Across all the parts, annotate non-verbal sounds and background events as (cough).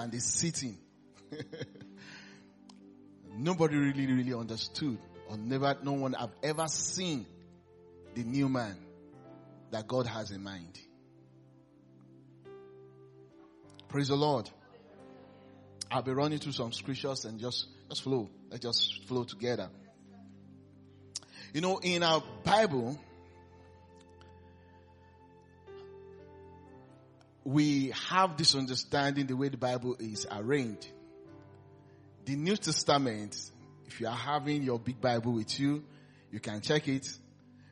and is sitting. (laughs) Nobody really, really understood or never, no one have ever seen the new man that God has in mind. Praise the Lord. I'll be running through some scriptures and just, just flow. Let's just flow together. You know, in our Bible, we have this understanding the way the Bible is arranged. The New Testament, if you are having your big Bible with you, you can check it.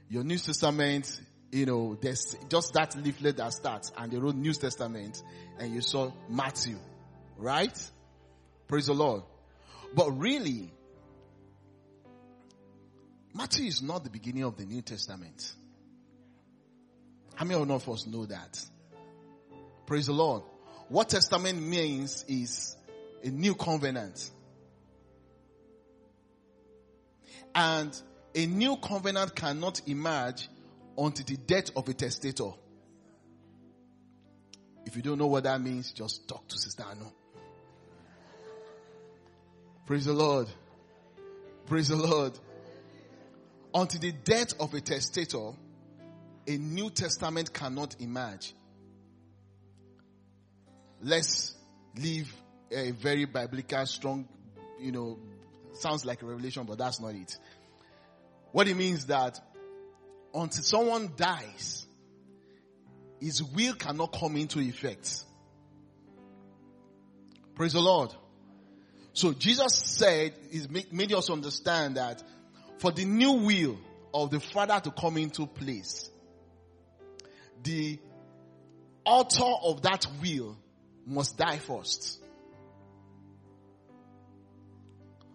Your New Testament, you know, there's just that leaflet that starts and they wrote New Testament and you saw Matthew, right? Praise the Lord. But really, Matthew is not the beginning of the New Testament. How many of us know that? Praise the Lord. What testament means is a new covenant. And a new covenant cannot emerge until the death of a testator. If you don't know what that means, just talk to Sister Anu. Praise the Lord. Praise the Lord. Until the death of a testator, a New Testament cannot emerge. Let's leave a very biblical, strong, you know, sounds like a revelation, but that's not it. What it means that until someone dies, his will cannot come into effect. Praise the Lord. So Jesus said, he made us understand that for the new will of the Father to come into place, the author of that will must die first.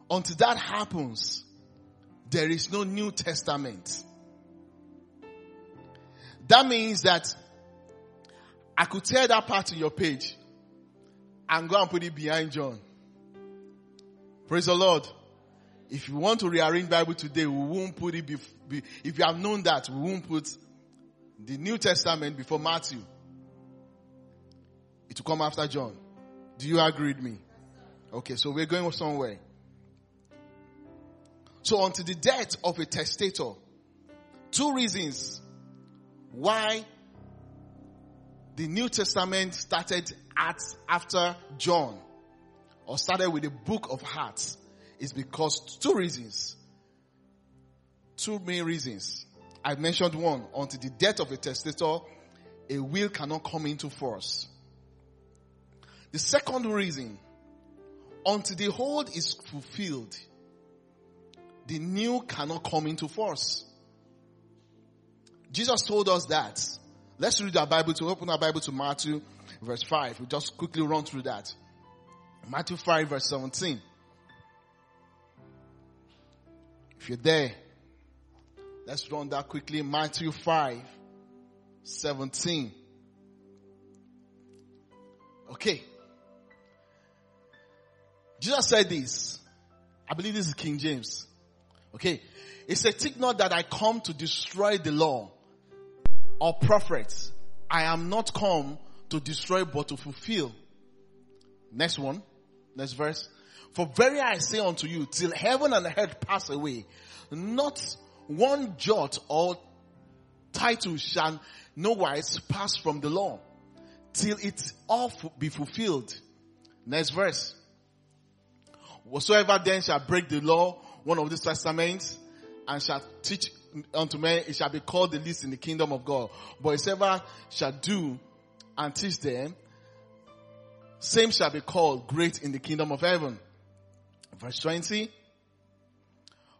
Until that happens, there is no New Testament. That means that I could tear that part of your page and go and put it behind John. Praise the Lord. If you want to rearrange Bible today, we won't put it bef- if you have known that, we won't put the New Testament before Matthew. It will come after John. Do you agree with me? Okay, so we're going somewhere. So until the death of a testator, two reasons why the New Testament started at, after John or started with the book of Acts is because two reasons. Two main reasons. I mentioned one. Until the death of a testator, a will cannot come into force. The second reason, until the old is fulfilled, the new cannot come into force. Jesus told us that. Let's read our Bible to open our Bible to Matthew verse 5. We'll just quickly run through that. Matthew 5 verse 17. If you're there, let's run that quickly. Matthew 5 17. Okay. Jesus said this. I believe this is King James. Okay. He said, think not that I come to destroy the law or prophets. I am not come to destroy but to fulfill. Next one. Next verse. For very I say unto you, till heaven and earth pass away, not one jot or title shall no wise pass from the law, till it all be fulfilled. Next verse. Whatsoever then shall break the law, one of these testaments, and shall teach unto men, it shall be called the least in the kingdom of God. But whosoever shall do and teach them, same shall be called great in the kingdom of heaven. Verse 20.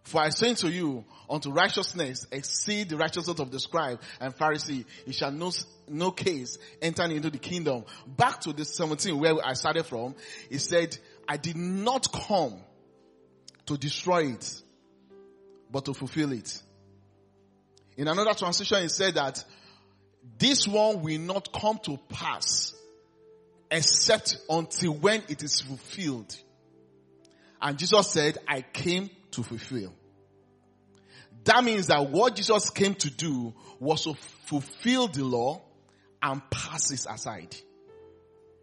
For I say to you, unto righteousness exceed the righteousness of the scribe and Pharisee, he shall no, no case enter into the kingdom. Back to the 17 where I started from, he said, I did not come to destroy it, but to fulfill it. In another translation, he said that this one will not come to pass except until when it is fulfilled. And Jesus said, I came to fulfill. That means that what Jesus came to do was to fulfill the law and pass it aside.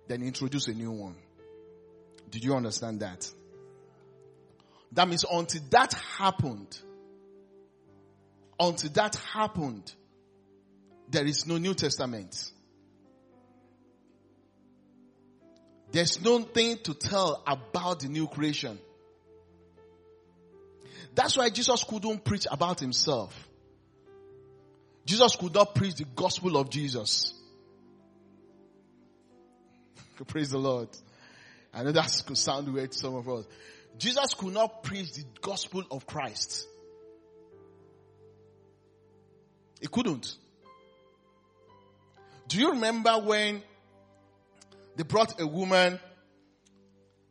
Then introduce a new one. Did you understand that? That means until that happened, until that happened, there is no New Testament. There's nothing to tell about the new creation. That's why Jesus couldn't preach about himself. Jesus could not preach the gospel of Jesus. (laughs) Praise the Lord. I know that could sound weird to some of us. Jesus could not preach the gospel of Christ. He couldn't. Do you remember when they brought a woman,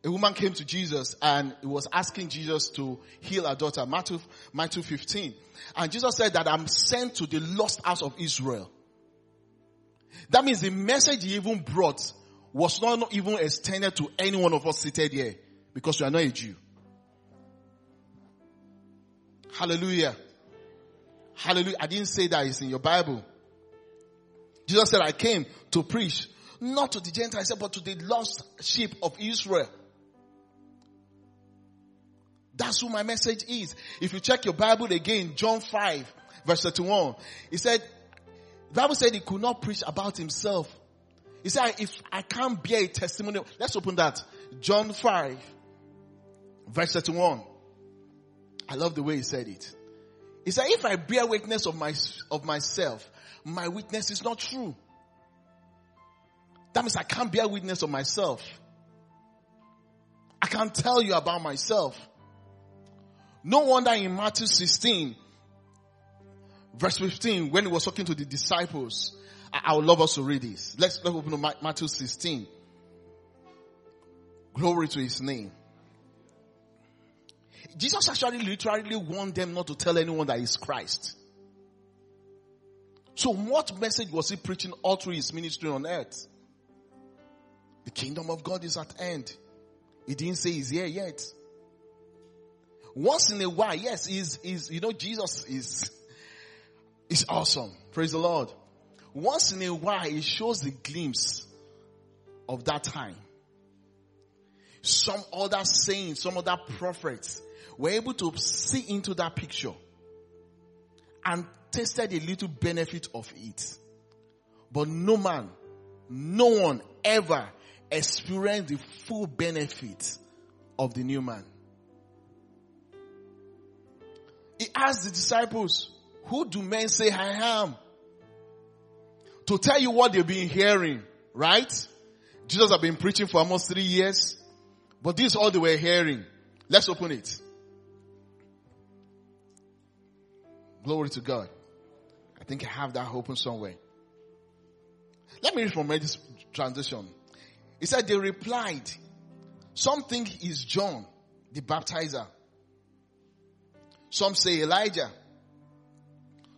a woman came to Jesus and was asking Jesus to heal her daughter, Matthew, Matthew 15. And Jesus said that I'm sent to the lost house of Israel. That means the message he even brought was not even extended to any one of us seated here because you are not a Jew. Hallelujah. Hallelujah. I didn't say that it's in your Bible. Jesus said, I came to preach not to the Gentiles, but to the lost sheep of Israel. That's who my message is. If you check your Bible again, John 5, verse 31, he said, the Bible said he could not preach about himself. He said, if I can't bear a testimony, let's open that. John 5, verse 31. I love the way he said it. He said, if I bear witness of my, of myself, my witness is not true. That means I can't bear witness of myself. I can't tell you about myself. No wonder in Matthew 16, verse 15, when he was talking to the disciples, I, would love us to read this. Let's, let's open to Matthew 16. Glory to his name. Jesus actually literally warned them not to tell anyone that he's Christ. So what message was he preaching all through his ministry on earth? The kingdom of God is at end. He didn't say he's here yet. Once in a while, yes, is is you know Jesus is is awesome. Praise the Lord. Once in a while, it shows the glimpse of that time. Some other saints, some other prophets were able to see into that picture and tasted a little benefit of it. But no man, no one ever experienced the full benefit of the new man. He asked the disciples, who do men say I am? To tell you what they've been hearing, right? Jesus have been preaching for almost three years, but this is all they were hearing. Let's open it. Glory to God. I think I have that open somewhere. Let me read from this transition. He said they replied, some think is John, the baptizer. Some say Elijah.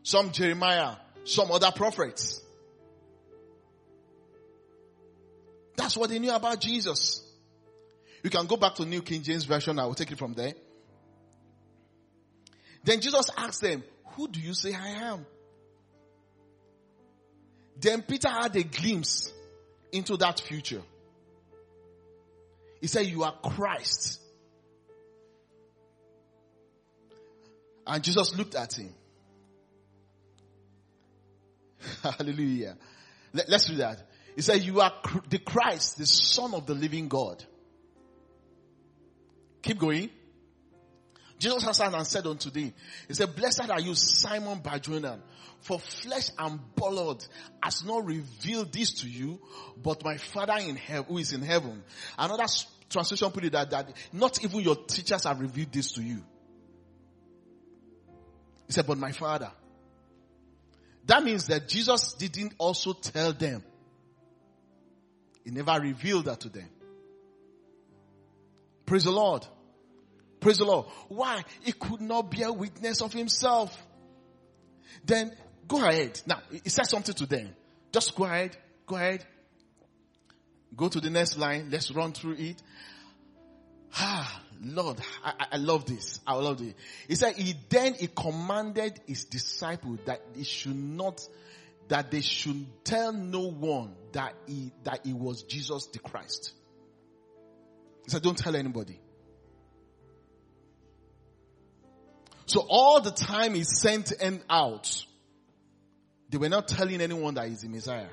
Some Jeremiah. Some other prophets. That's what they knew about Jesus. You can go back to New King James Version. I will take it from there. Then Jesus asked them, who do you say I am? Then Peter had a glimpse into that future. He said, you are Christ. And Jesus looked at him. (laughs) Hallelujah. Let, us do that. He said, you are the Christ, the son of the living God. Keep going. Jesus answered and said unto thee, He said, Blessed are you, Simon Barjona, for flesh and blood has not revealed this to you, but my Father in heaven, who is in heaven. Another translation put it that, that not even your teachers have revealed this to you. He said, but my Father. That means that Jesus didn't also tell them. He never revealed that to them. Praise the Lord. Praise the Lord. Why? He could not bear witness of himself. Then go ahead. Now, he said something to them. Just go ahead. Go ahead. Go to the next line. Let's run through it. Ah, Lord, I, I love this. I love it. He said, he then he commanded his disciple that he should not, that they should tell no one that he, that he was Jesus the Christ. He said, don't tell anybody. So all the time he sent and out, they were not telling anyone that he's the Messiah.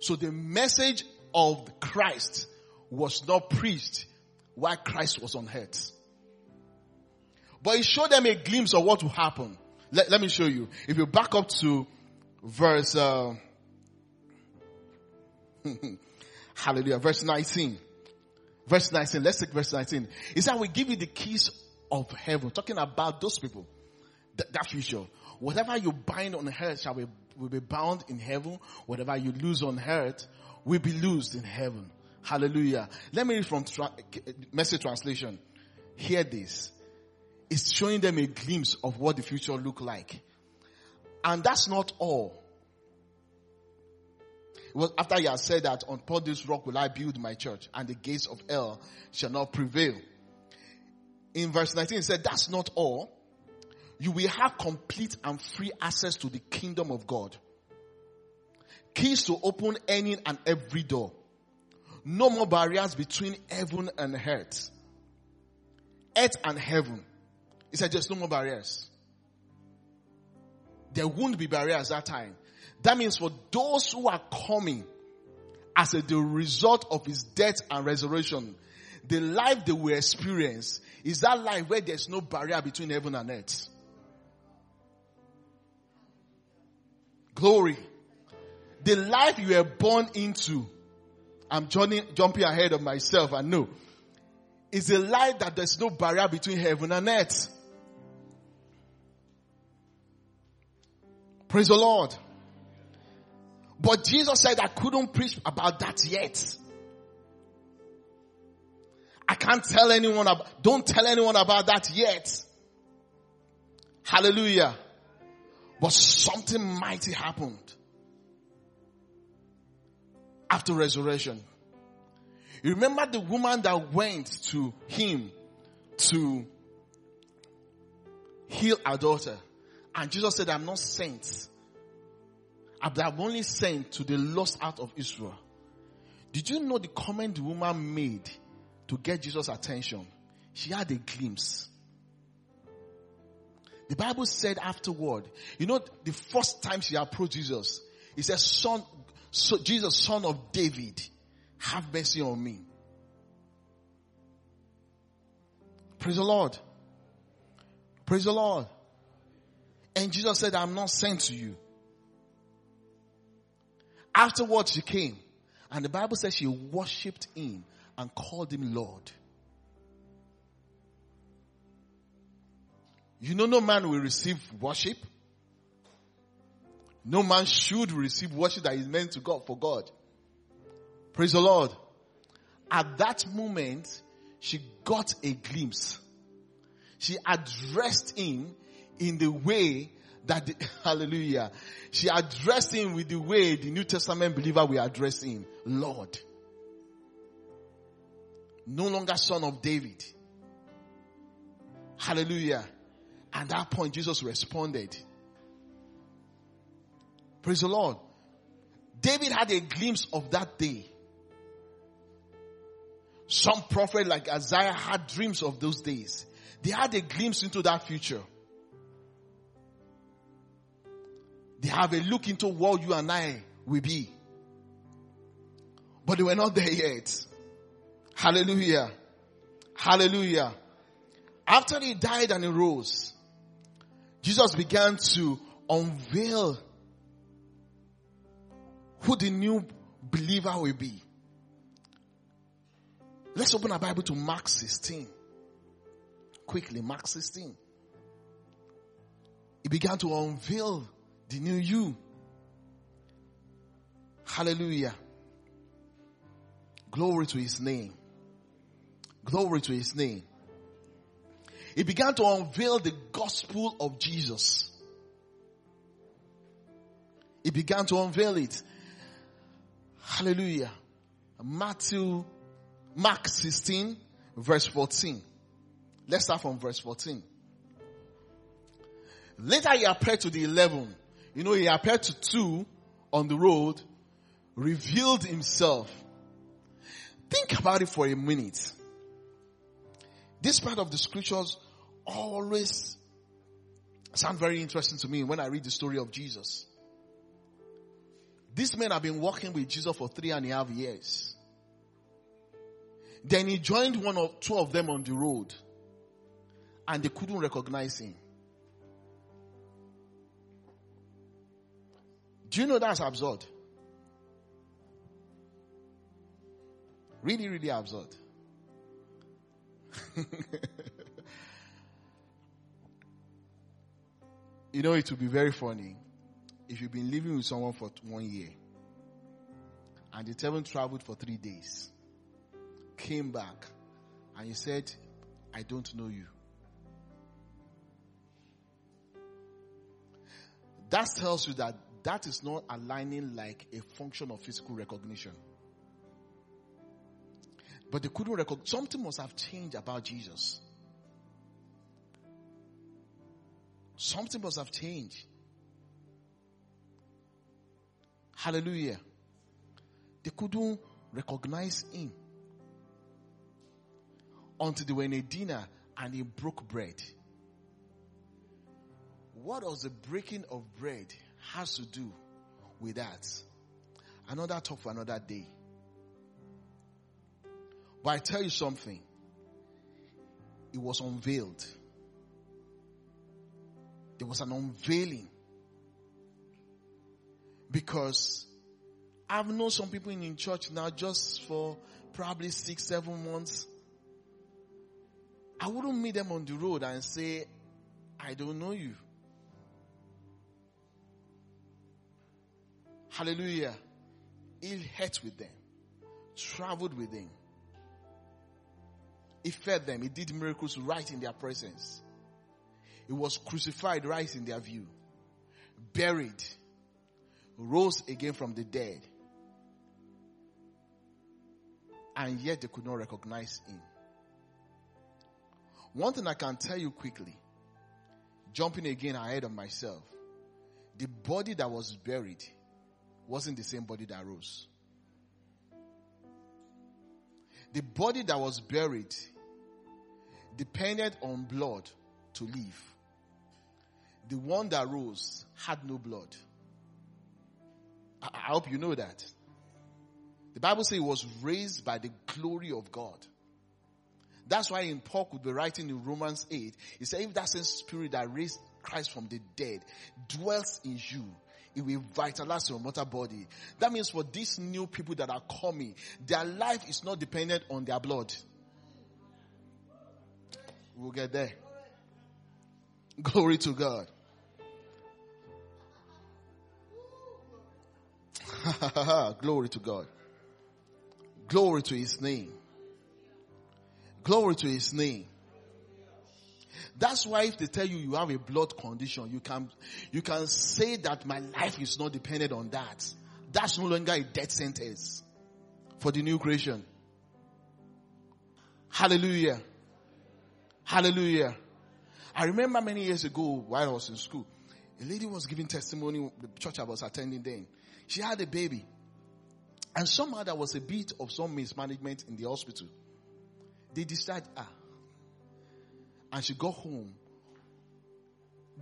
So the message of Christ was not preached while Christ was on earth. But he showed them a glimpse of what will happen. Let, let me show you. If you back up to verse, uh, (laughs) hallelujah, verse 19. Verse 19, let's take verse 19. He said, we give you the keys of heaven. Talking about those people. Th- that future. Whatever you bind on earth shall be, will be bound in heaven. Whatever you lose on earth will be loosed in heaven. Hallelujah. Let me read from tra- message translation. Hear this. It's showing them a glimpse of what the future look like. And that's not all. Well, after he has said that upon this rock will I build my church and the gates of hell shall not prevail. In verse 19 he said, that's not all. You will have complete and free access to the kingdom of God. Keys to open any and every door. No more barriers between heaven and earth. Earth and heaven. He said, there's no more barriers. There won't be barriers that time. That means for those who are coming as a, the result of his death and resurrection, the life they will experience is that life where there's no barrier between heaven and earth. Glory. The life you were born into, I'm jumping ahead of myself, I know, is a life that there's no barrier between heaven and earth. Praise the Lord. But Jesus said, I couldn't preach about that yet. I can't tell anyone about, don't tell anyone about that yet. Hallelujah. But something mighty happened after resurrection. You remember the woman that went to him to heal her daughter. And Jesus said, I'm not sent. I'm only sent to the lost out of Israel. Did you know the comment the woman made to get Jesus' attention? She had a glimpse. The Bible said afterward, you know, the first time she approached Jesus, he said, son, so Jesus, son of David, have mercy on me. Praise the Lord. Praise the Lord. And Jesus said, I'm not sent to you. Afterwards she came and the Bible says she worshipped him and called him Lord. You know no man will receive worship. No man should receive worship that is meant to God for God. Praise the Lord. At that moment, she got a glimpse. She addressed him in the way that, the, (laughs) hallelujah, she addressed him with the way the New Testament believer will address him. Lord. No longer son of David. Hallelujah. At that point, Jesus responded. Praise the Lord. David had a glimpse of that day. Some prophet like Isaiah had dreams of those days. They had a glimpse into that future. They have a look into what you and I will be. But they were not there yet. Hallelujah. Hallelujah. After he died and he rose, Jesus began to unveil who the new believer will be. Let's open our Bible to Mark 16. Quickly, Mark 16. He began to unveil the new you. Hallelujah. Glory to his name. Glory to his name. He began to unveil the gospel of Jesus. He began to unveil it. Hallelujah. Matthew, Mark 16, verse 14. Let's start from verse 14. Later he appeared to the eleven you know, he appeared to two on the road, revealed himself. Think about it for a minute. This part of the scriptures always sound very interesting to me when I read the story of Jesus. These men have been walking with Jesus for three and a half years. Then he joined one or two of them on the road and they couldn't recognize him. Do you know that's absurd? Really, really absurd. (laughs) you know, it would be very funny if you've been living with someone for one year and the seven traveled for three days, came back, and you said, I don't know you. That tells you that that is not aligning like a function of physical recognition. But they couldn't recognize, something must have changed about Jesus. Something must have changed. Hallelujah. They couldn't recognize him until they were in a dinner and he broke bread. What was the breaking of bread has to do with that? Another talk for another day. But I tell you something. It was unveiled. There was an unveiling. Because I've known some people in, church now just for probably six, seven months. I wouldn't meet them on the road and say, I don't know you. Hallelujah. He ate with them, traveled with them. He fed them. He did miracles right in their presence. He was crucified right in their view, buried, rose again from the dead. And yet they could not recognize him. One thing I can tell you quickly, jumping again ahead of myself, the body that was buried wasn't the same body that rose. The body that was buried depended on blood to live. The one that rose had no blood. I, I hope you know that. The Bible says he was raised by the glory of God. That's why in Paul could be writing in Romans 8, he said, if that same spirit that raised Christ from the dead dwells in you, it will vitalize your mortal body. That means for these new people that are coming, their life is not dependent on their blood. We'll get there. (laughs) Glory to God. (laughs) Glory to God. Glory to his name. Glory to his name. That's why if they tell you you have a blood condition, you can, you can say that my life is not dependent on that. That's no longer a death sentence for the new creation. Hallelujah. Hallelujah. I remember many years ago while I was in school, a lady was giving testimony, the church I was attending then. She had a baby. And somehow there was a bit of some mismanagement in the hospital. They decided, ah, and she got home.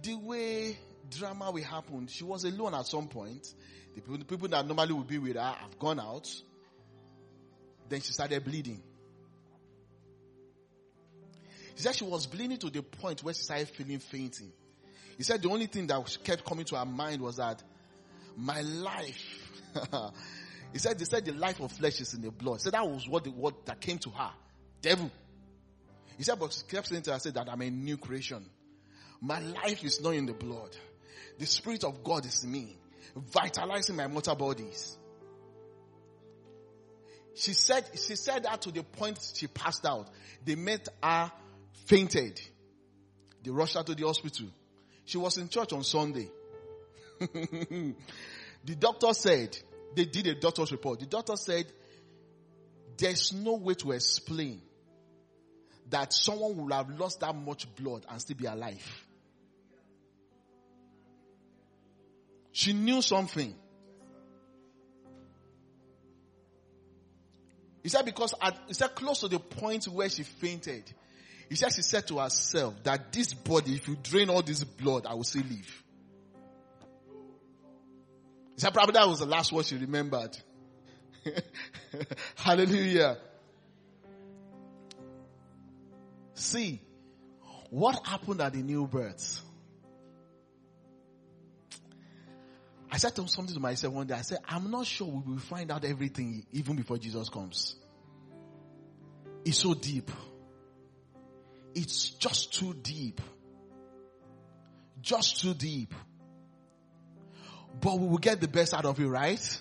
The way drama will happen, she was alone at some point. The people, the people that normally would be with her have gone out. Then she started bleeding. She said she was bleeding to the point where she started feeling fainting. He said the only thing that kept coming to her mind was that my life. (laughs) he said they said the life of flesh is in the blood. So that was what the word that came to her. Devil. He said, but kept saying to her, said that I'm a new creation. My life is not in the blood. The Spirit of God is me, vitalizing my mortal bodies. She said, she said that to the point she passed out. They met her fainted. They rushed her to the hospital. She was in church on Sunday. (laughs) the doctor said, they did a doctor's report. The doctor said, there's no way to explain that someone would have lost that much blood and still be alive. She knew something. He said because at, he said close to the point where she fainted. He said she said to herself that this body, if you drain all this blood, I will still live. He said probably that was the last word she remembered. (laughs) Hallelujah. See, what happened at the new birth? I said something to myself one day. I said, I'm not sure we will find out everything even before Jesus comes. It's so deep. It's just too deep. Just too deep. But we will get the best out of it, right?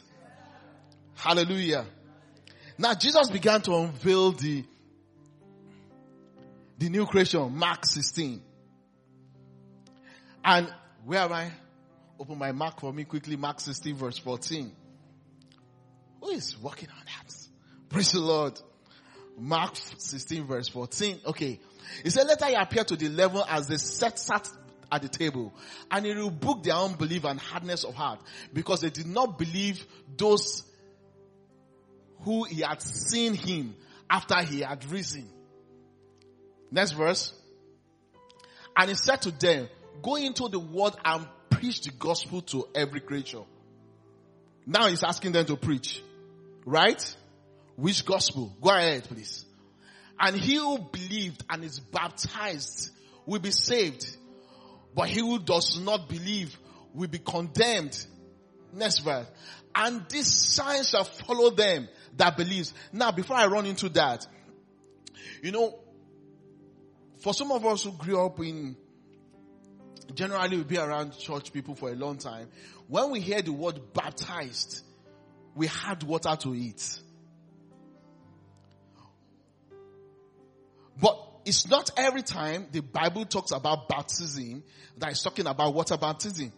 Hallelujah. Now Jesus began to unveil the, the new creation, Mark 16. And where am I? Open my Mark for me quickly, Mark 16 verse 14. Who is working on that? Praise the Lord. Mark 16 verse 14. Okay. He said, later he appeared to the eleven as they sat, sat at the table and he rebuked their unbelief and hardness of heart because they did not believe those who he had seen him after he had risen. Next verse. And he said to them, go into the world and preach the gospel to every creature. Now he's asking them to preach. Right? Which gospel? Go ahead, please. And he who believed and is baptized will be saved. But he who does not believe will be condemned. Next verse. And this sign shall follow them that believes. Now, before I run into that, you know, for some of us who grew up in generally we be around church people for a long time. When we hear the word baptized, we had water to eat. But it's not every time the Bible talks about baptism that is talking about water baptism.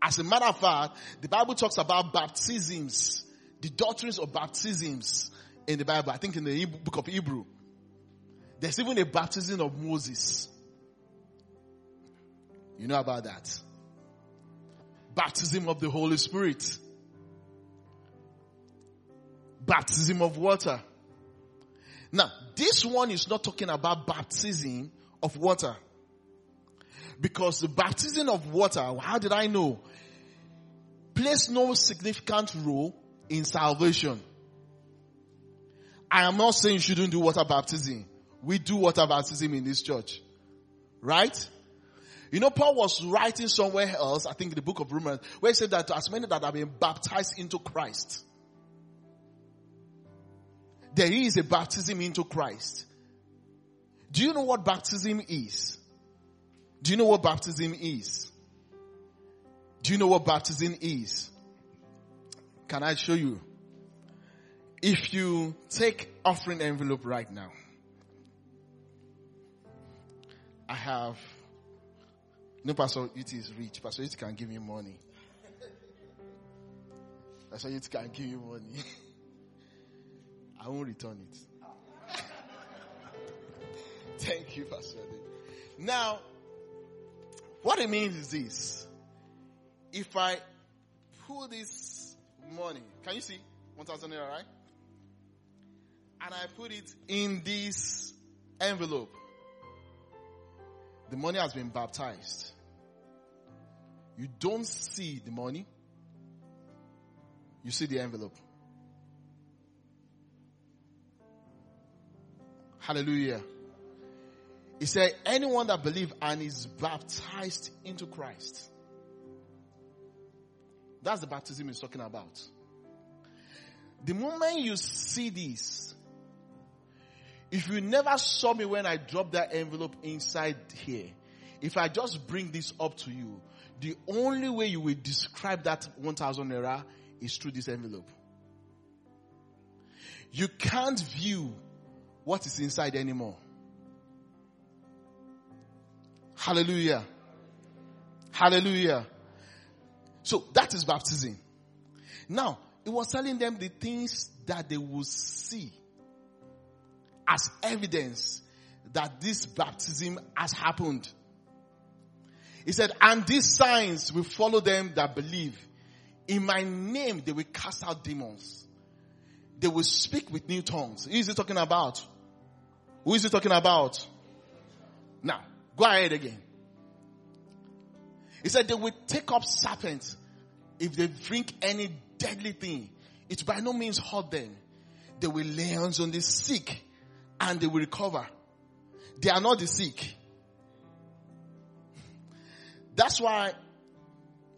As a matter of fact, the Bible talks about baptisms, the doctrines of baptisms in the Bible. I think in the book of Hebrew. There's even a baptism of Moses. You know about that. Baptism of the Holy Spirit. Baptism of water. Now, this one is not talking about baptism of water. Because the baptism of water, how did I know? Plays no significant role in salvation. I am not saying you shouldn't do water baptism. We do water baptism in this church. Right? You know, Paul was writing somewhere else, I think in the book of Romans, where he said that as many that have been baptized into Christ, there is a baptism into Christ. Do you know what baptism is? Do you know what baptism is? Do you know what baptism is? Can I show you? If you take offering envelope right now, I have no, Pastor It is rich. Pastor It can give me money. Pastor It can give you money. (laughs) I won't return it. (laughs) Thank you, Pastor. Now, what it means is this. If I put this money, can you see? 1,000 naira, right? And I put it in this envelope the money has been baptized. You don't see the money. You see the envelope. Hallelujah. He said, anyone that believes and is baptized into Christ. That's the baptism he's talking about. The moment you see this, if you never saw me when I dropped that envelope inside here, if I just bring this up to you, the only way you will describe that 1000 naira is through this envelope. You can't view what is inside anymore. Hallelujah. Hallelujah. So that is baptism. Now, it was telling them the things that they will see as evidence that this baptism has happened. He said, and these signs will follow them that believe. In my name, they will cast out demons. they will speak with new tongues. Who is he talking about? Who is he talking about? Now, go ahead again. He said they will take up serpents if they drink any deadly thing. It by no means hurt them. They will lay hands on the sick and they will recover. They are not the sick. That's why,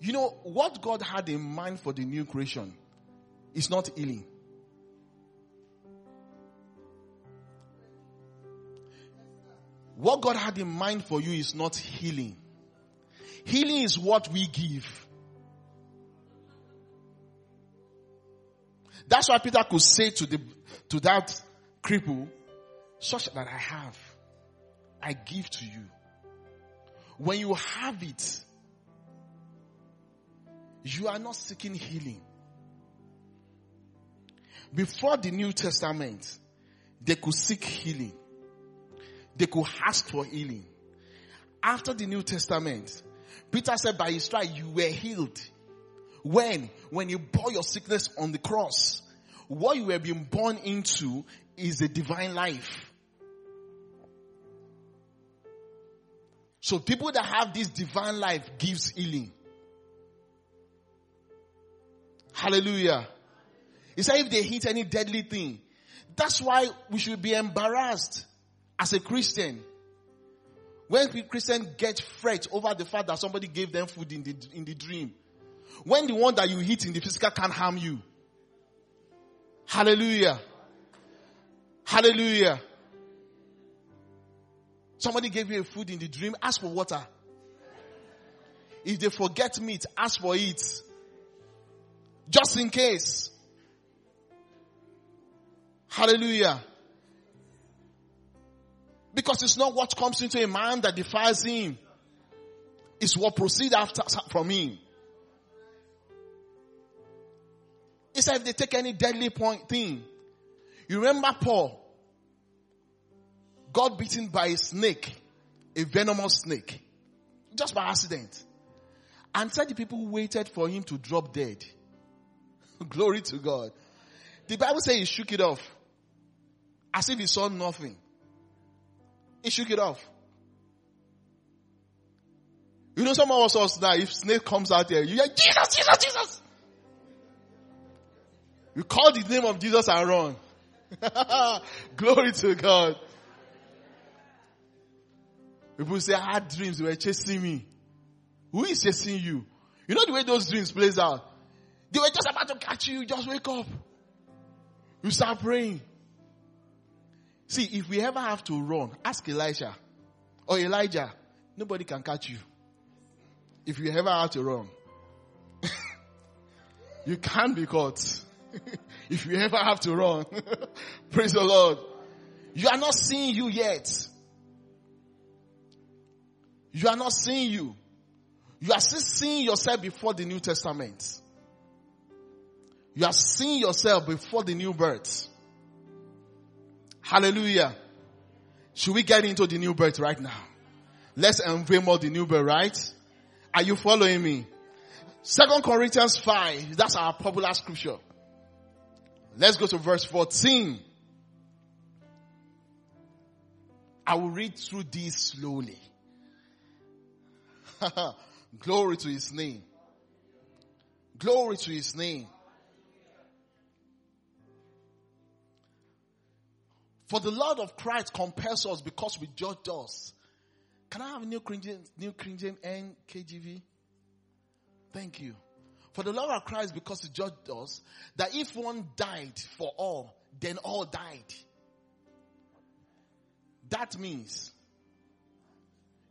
you know, what God had in mind for the new creation is not healing. What God had in mind for you is not healing. Healing is what we give. That's why Peter could say to the, to that cripple, such that I have, I give to you. When you have it, you are not seeking healing. Before the New Testament, they could seek healing. They could ask for healing. After the New Testament, Peter said, by his stripes you were healed. When? When you bore your sickness on the cross. What you were being born into is a divine life. So people that have this divine life gives healing. Hallelujah. He said if they hit any deadly thing, that's why we should be embarrassed as a Christian when Christians get fret over the fact that somebody gave them food in the, in the dream. When the one that you hit in the physical can't harm you. Hallelujah. Hallelujah. Somebody gave you a food in the dream, ask for water. If they forget meat, ask for it. Just in case. Hallelujah. Because it's not what comes into a man that defiles him. It's what proceeds after from him. He said if they take any deadly point thing. You remember Paul got bitten by a snake, a venomous snake, just by accident. And said the people waited for him to drop dead. (laughs) Glory to God. The Bible says he shook it off as if he saw nothing. He shook it off. You know, some of us now, if snake comes out there, you hear Jesus, Jesus, Jesus. You call the name of Jesus and run. (laughs) Glory to God. People say, I had dreams, they were chasing me. Who is chasing you? You know the way those dreams plays out? They were just about to catch you, just wake up. You start praying. See, if we ever have to run, ask Elisha or Elijah. Nobody can catch you. If you ever have to run, (laughs) you can't be caught. (laughs) if you ever have to run, (laughs) praise the Lord. You are not seeing you yet. You are not seeing you. You are still seeing yourself before the New Testament. You are seeing yourself before the new birth. Hallelujah. Should we get into the new birth right now? Let's unveil more the new birth, right? Are you following me? Second Corinthians 5, that's our popular scripture. Let's go to verse 14. I will read through this slowly. (laughs) Glory to his name. Glory to his name. For the Lord of Christ compels us because we judge us. Can I have a new James, new James NKJV? Thank you. For the Lord of Christ because he judged us that if one died for all, then all died. That means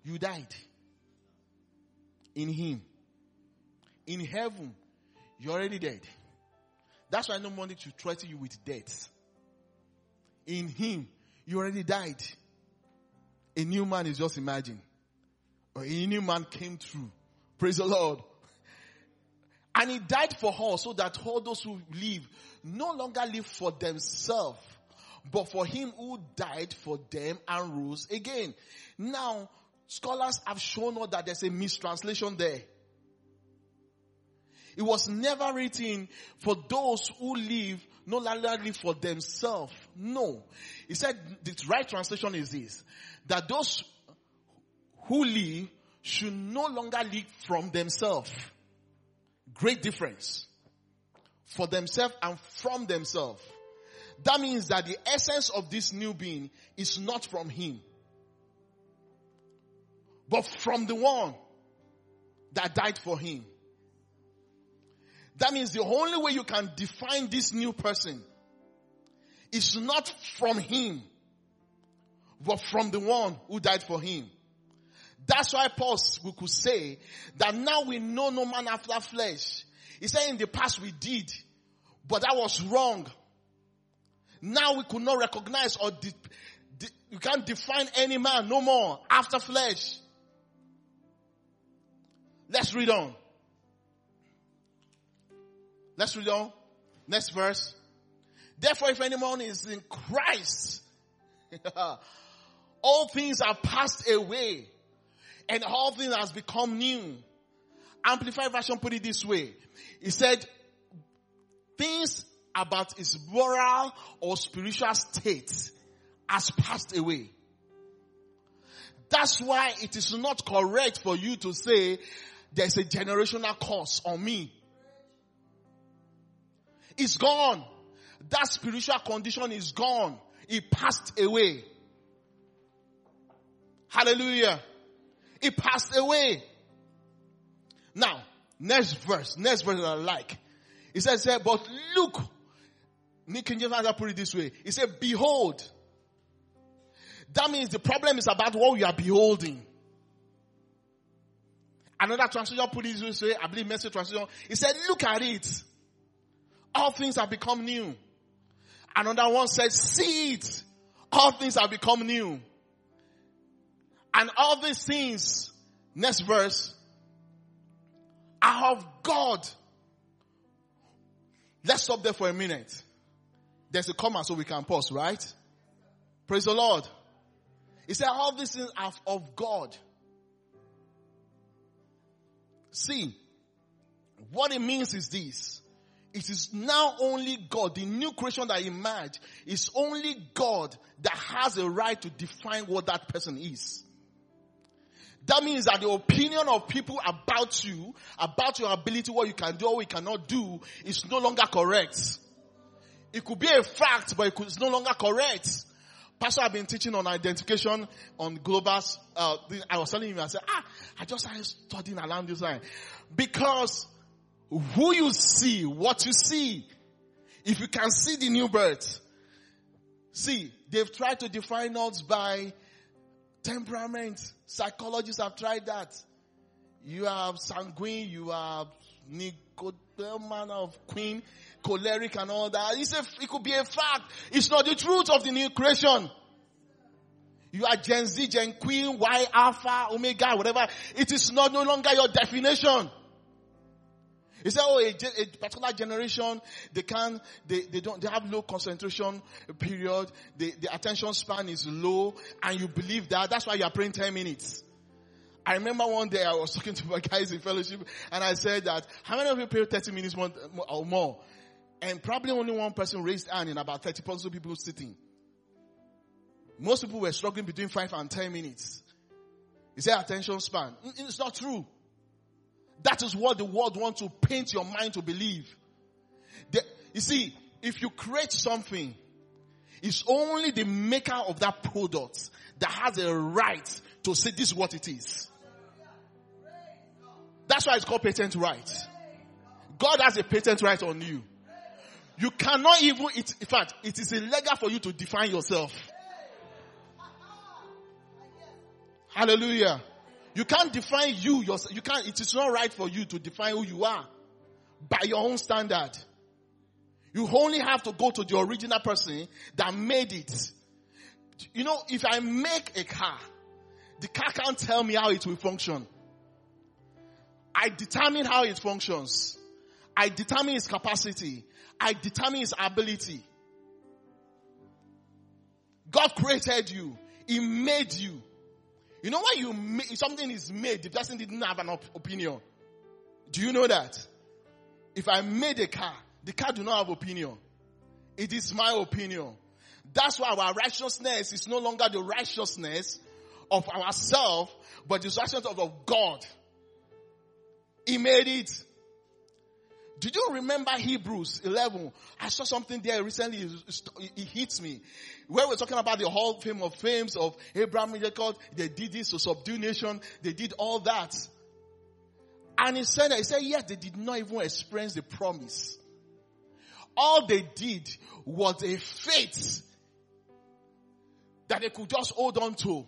you died in him. In heaven, you're already dead. That's why no money to threaten you with death in him, you already died. A new man is just imagine. A new man came through. Praise the Lord. (laughs) And he died for us so that all those who live no longer live for themselves, but for him who died for them and rose again. Now, scholars have shown us that there's a mistranslation there. It was never written for those who live no longer live for themselves. No. He said the right translation is this, that those who live should no longer live from themselves. Great difference. For themselves and from themselves. That means that the essence of this new being is not from him, but from the one that died for him. That means the only way you can define this new person is not from him, but from the one who died for him. That's why Paul we could say that now we know no man after flesh. He said in the past we did, but that was wrong. Now we could not recognize or de- de- can't define any man no more after flesh. Let's read on. Let's read on. Next verse. Therefore, if anyone is in Christ, (laughs) all things are passed away and all things has become new. Amplified version put it this way. He said, things about his moral or spiritual state has passed away. That's why it is not correct for you to say there's a generational curse on me. It's gone. That spiritual condition is gone. It passed away. Hallelujah. It passed away. Now, next verse, next verse I like. It says, but look, Nick King James put it this way. He said, behold. That means the problem is about what we are beholding. Another translation put it this way, I believe message translation. He said, look at it. All things have become new. Another one said, see it. All things have become new. And all these things, next verse, are of God. Let's stop there for a minute. There's a comma so we can pause, right? Praise the Lord. He said all these things are of God. See, what it means is this. It is now only God, the new creation that emerged, is only God that has a right to define what that person is. That means that the opinion of people about you, about your ability, what you can do, or what you cannot do, is no longer correct. It could be a fact, but it's no longer correct. Pastor, I've been teaching on identification on globals. Uh, I was telling him, I said, ah, I just started studying around this line. Because who you see, what you see, if you can see the new birth, see, they've tried to define us by temperament. Psychologists have tried that. You are sanguine, you are man of queen, choleric and all that. It's a, it could be a fact. It's not the truth of the new creation. You are Gen Z, Gen Queen, Y, Alpha, Omega, whatever. It is not no longer your definition. He said, oh, a, a, particular generation, they can, they, they don't, they have low concentration period, the, attention span is low, and you believe that. That's why you are praying 10 minutes. I remember one day I was talking to my (laughs) guys in fellowship, and I said that, how many of you pray 30 minutes or more? And probably only one person raised hand in about 30 of people sitting. Most people were struggling between 5 and 10 minutes. Is there attention span? It's not true. That is what the world wants to paint your mind to believe. The, you see, if you create something, it's only the maker of that product that has a right to say this is what it is. That's why it's called patent right. God has a patent right on you. You cannot even, it, in fact, it is illegal for you to define yourself. Hallelujah. You can't define you yourself. You can't, it is not right for you to define who you are by your own standard. You only have to go to the original person that made it. You know, if I make a car, the car can't tell me how it will function. I determine how it functions. I determine his capacity. I determine his ability. God created you. He made you. You know why you make, something is made, the person didn't have an op- opinion. Do you know that? If I made a car, the car do not have opinion. It is my opinion. That's why our righteousness is no longer the righteousness of ourselves, but the righteousness of God. He made it. Did you remember Hebrews 11? I saw something there recently. It hits me. Where we're talking about the whole fame of fames of Abraham, Jacob, they did this to subdue nation. They did all that. And he said, he said, yes, they did not even experience the promise. All they did was a faith that they could just hold on to.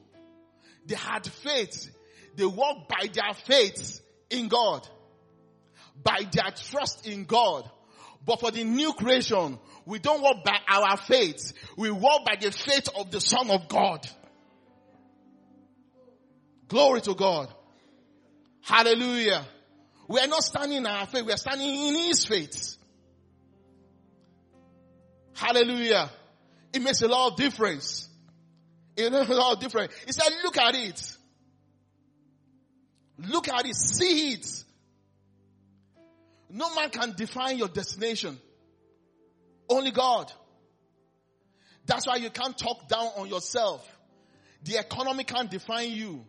They had faith. They walked by their faith in God by their trust in God. But for the new creation, we don't walk by our faith. We walk by the faith of the Son of God. Glory to God. Hallelujah. We are not standing in our faith. We are standing in His faith. Hallelujah. It makes a lot of difference. It makes a lot of difference. He said, look at it. Look at it. See it. No man can define your destination. Only God. That's why you can't talk down on yourself. The economy can't define you.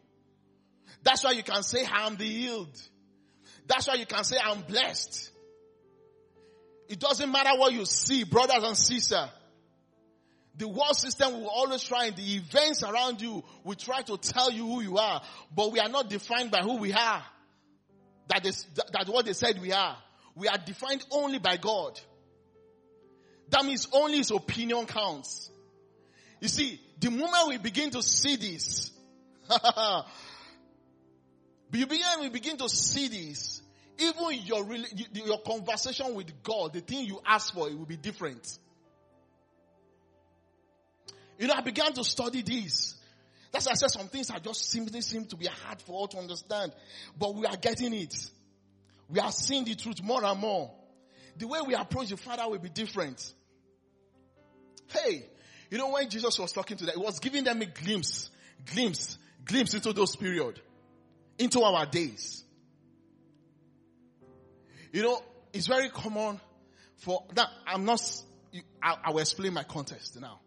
That's why you can say I'm the healed. That's why you can say I'm blessed. It doesn't matter what you see, brothers and sisters. The world system will always try and the events around you will try to tell you who you are, but we are not defined by who we are. That is, that's what they said we are we are defined only by God. That means only his opinion counts. You see, the moment we begin to see this, (laughs) you begin, we begin to see this, even your, your conversation with God, the thing you ask for, it will be different. You know, I began to study this. That's why I said some things are just simply seem to be hard for all to understand, but we are getting it. We are seeing the truth more and more. The way we approach the Father will be different. Hey, you know when Jesus was talking to them, he was giving them a glimpse, glimpse, glimpse into those period, into our days. You know, it's very common for that. I'm not. I, I will explain my context now.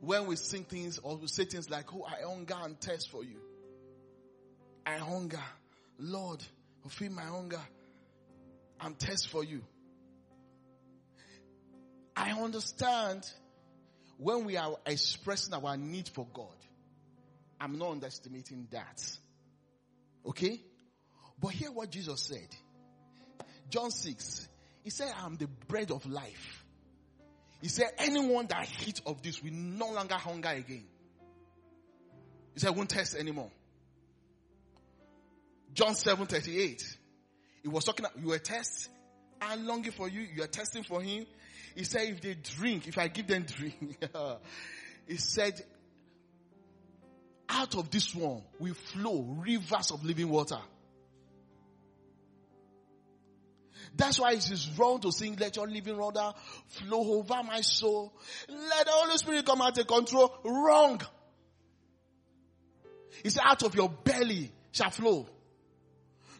When we sing things or we say things like, "Oh, I hunger and thirst for you. I hunger, Lord, fulfill my hunger." And test for you. I understand when we are expressing our need for God. I'm not underestimating that. Okay? But hear what Jesus said. John 6. He said, I'm the bread of life. He said, anyone that eats of this will no longer hunger again. He said, won't test anymore. John 7 38. He was talking, you were test. I'm longing for you. You are testing for him. He said, if they drink, if I give them drink, (laughs) he said, out of this one will flow rivers of living water. That's why it is wrong to sing, let your living water flow over my soul. Let the Holy Spirit come and take control. Wrong. Said, out of your belly shall flow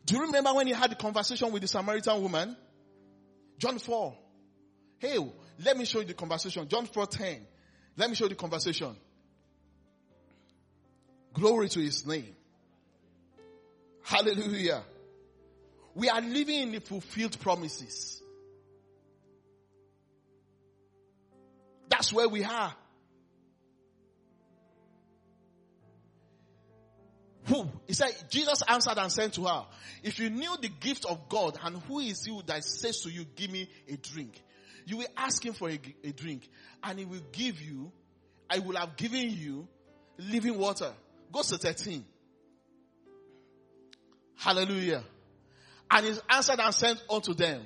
do you remember when he had the conversation with the Samaritan woman? John 4. Hey, let me show you the conversation. John 4 10. Let me show you the conversation. Glory to his name. Hallelujah. We are living in the fulfilled promises. That's where we are. Who? He said, Jesus answered and said to her, if you knew the gift of God and who is you that says to you, give me a drink, you will ask him for a, a drink and he will give you, I will have given you living water. Go to 13. Hallelujah. And he answered and sent unto them.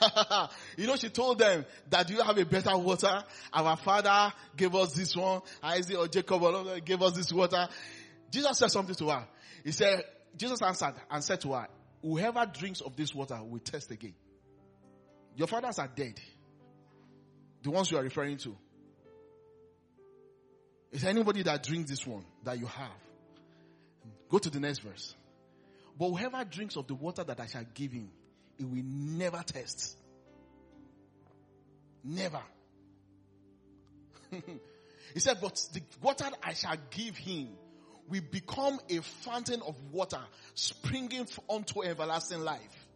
(laughs) you know, she told them that you have a better water. Our father gave us this one. Isaac or Jacob gave us this water. Jesus said something to her. He said, Jesus answered and said to her, whoever drinks of this water will test again. Your fathers are dead. The ones you are referring to. Is anybody that drinks this one that you have? Go to the next verse. But whoever drinks of the water that I shall give him, it will never test. Never. (laughs) he said, but the water I shall give him will become a fountain of water springing onto everlasting life.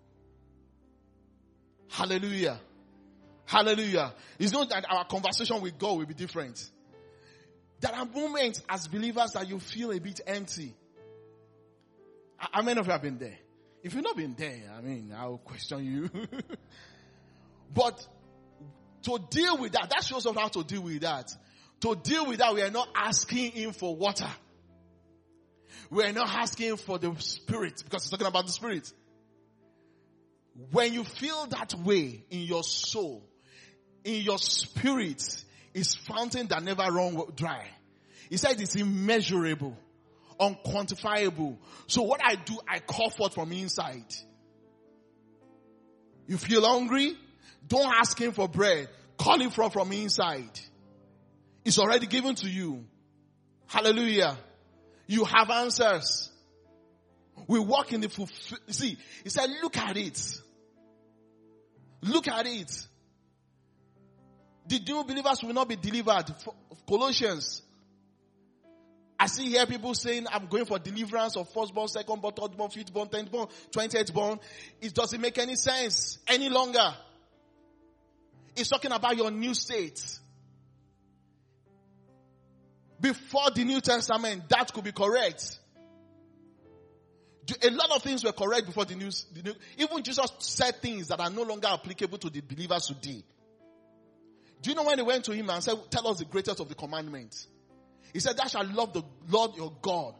Hallelujah. Hallelujah. It's not that our conversation with God will be different. There are moments as believers that you feel a bit empty. How many of you have been there? If you've not been there, I mean, I'll question you. (laughs) but to deal with that, that shows us how to deal with that. To deal with that, we are not asking Him for water. We are not asking for the Spirit because He's talking about the Spirit. When you feel that way in your soul, in your spirit, is fountain that never run dry. He said it's immeasurable, unquantifiable. So what I do, I call forth from inside. You feel hungry? Don't ask him for bread. Call him from, from inside. It's already given to you. Hallelujah. You have answers. We walk in the fulfill. See, he said, look at it. Look at it. The new believers will not be delivered. Colossians. I see here people saying, I'm going for deliverance of firstborn, secondborn, thirdborn, fifthborn, tenthborn, twentieth born. It doesn't make any sense any longer. It's talking about your new state. Before the New Testament, that could be correct. A lot of things were correct before the new, the new, even Jesus said things that are no longer applicable to the believers today. Do you know when they went to him and said, tell us the greatest of the commandments? He said, thou shalt love the Lord your God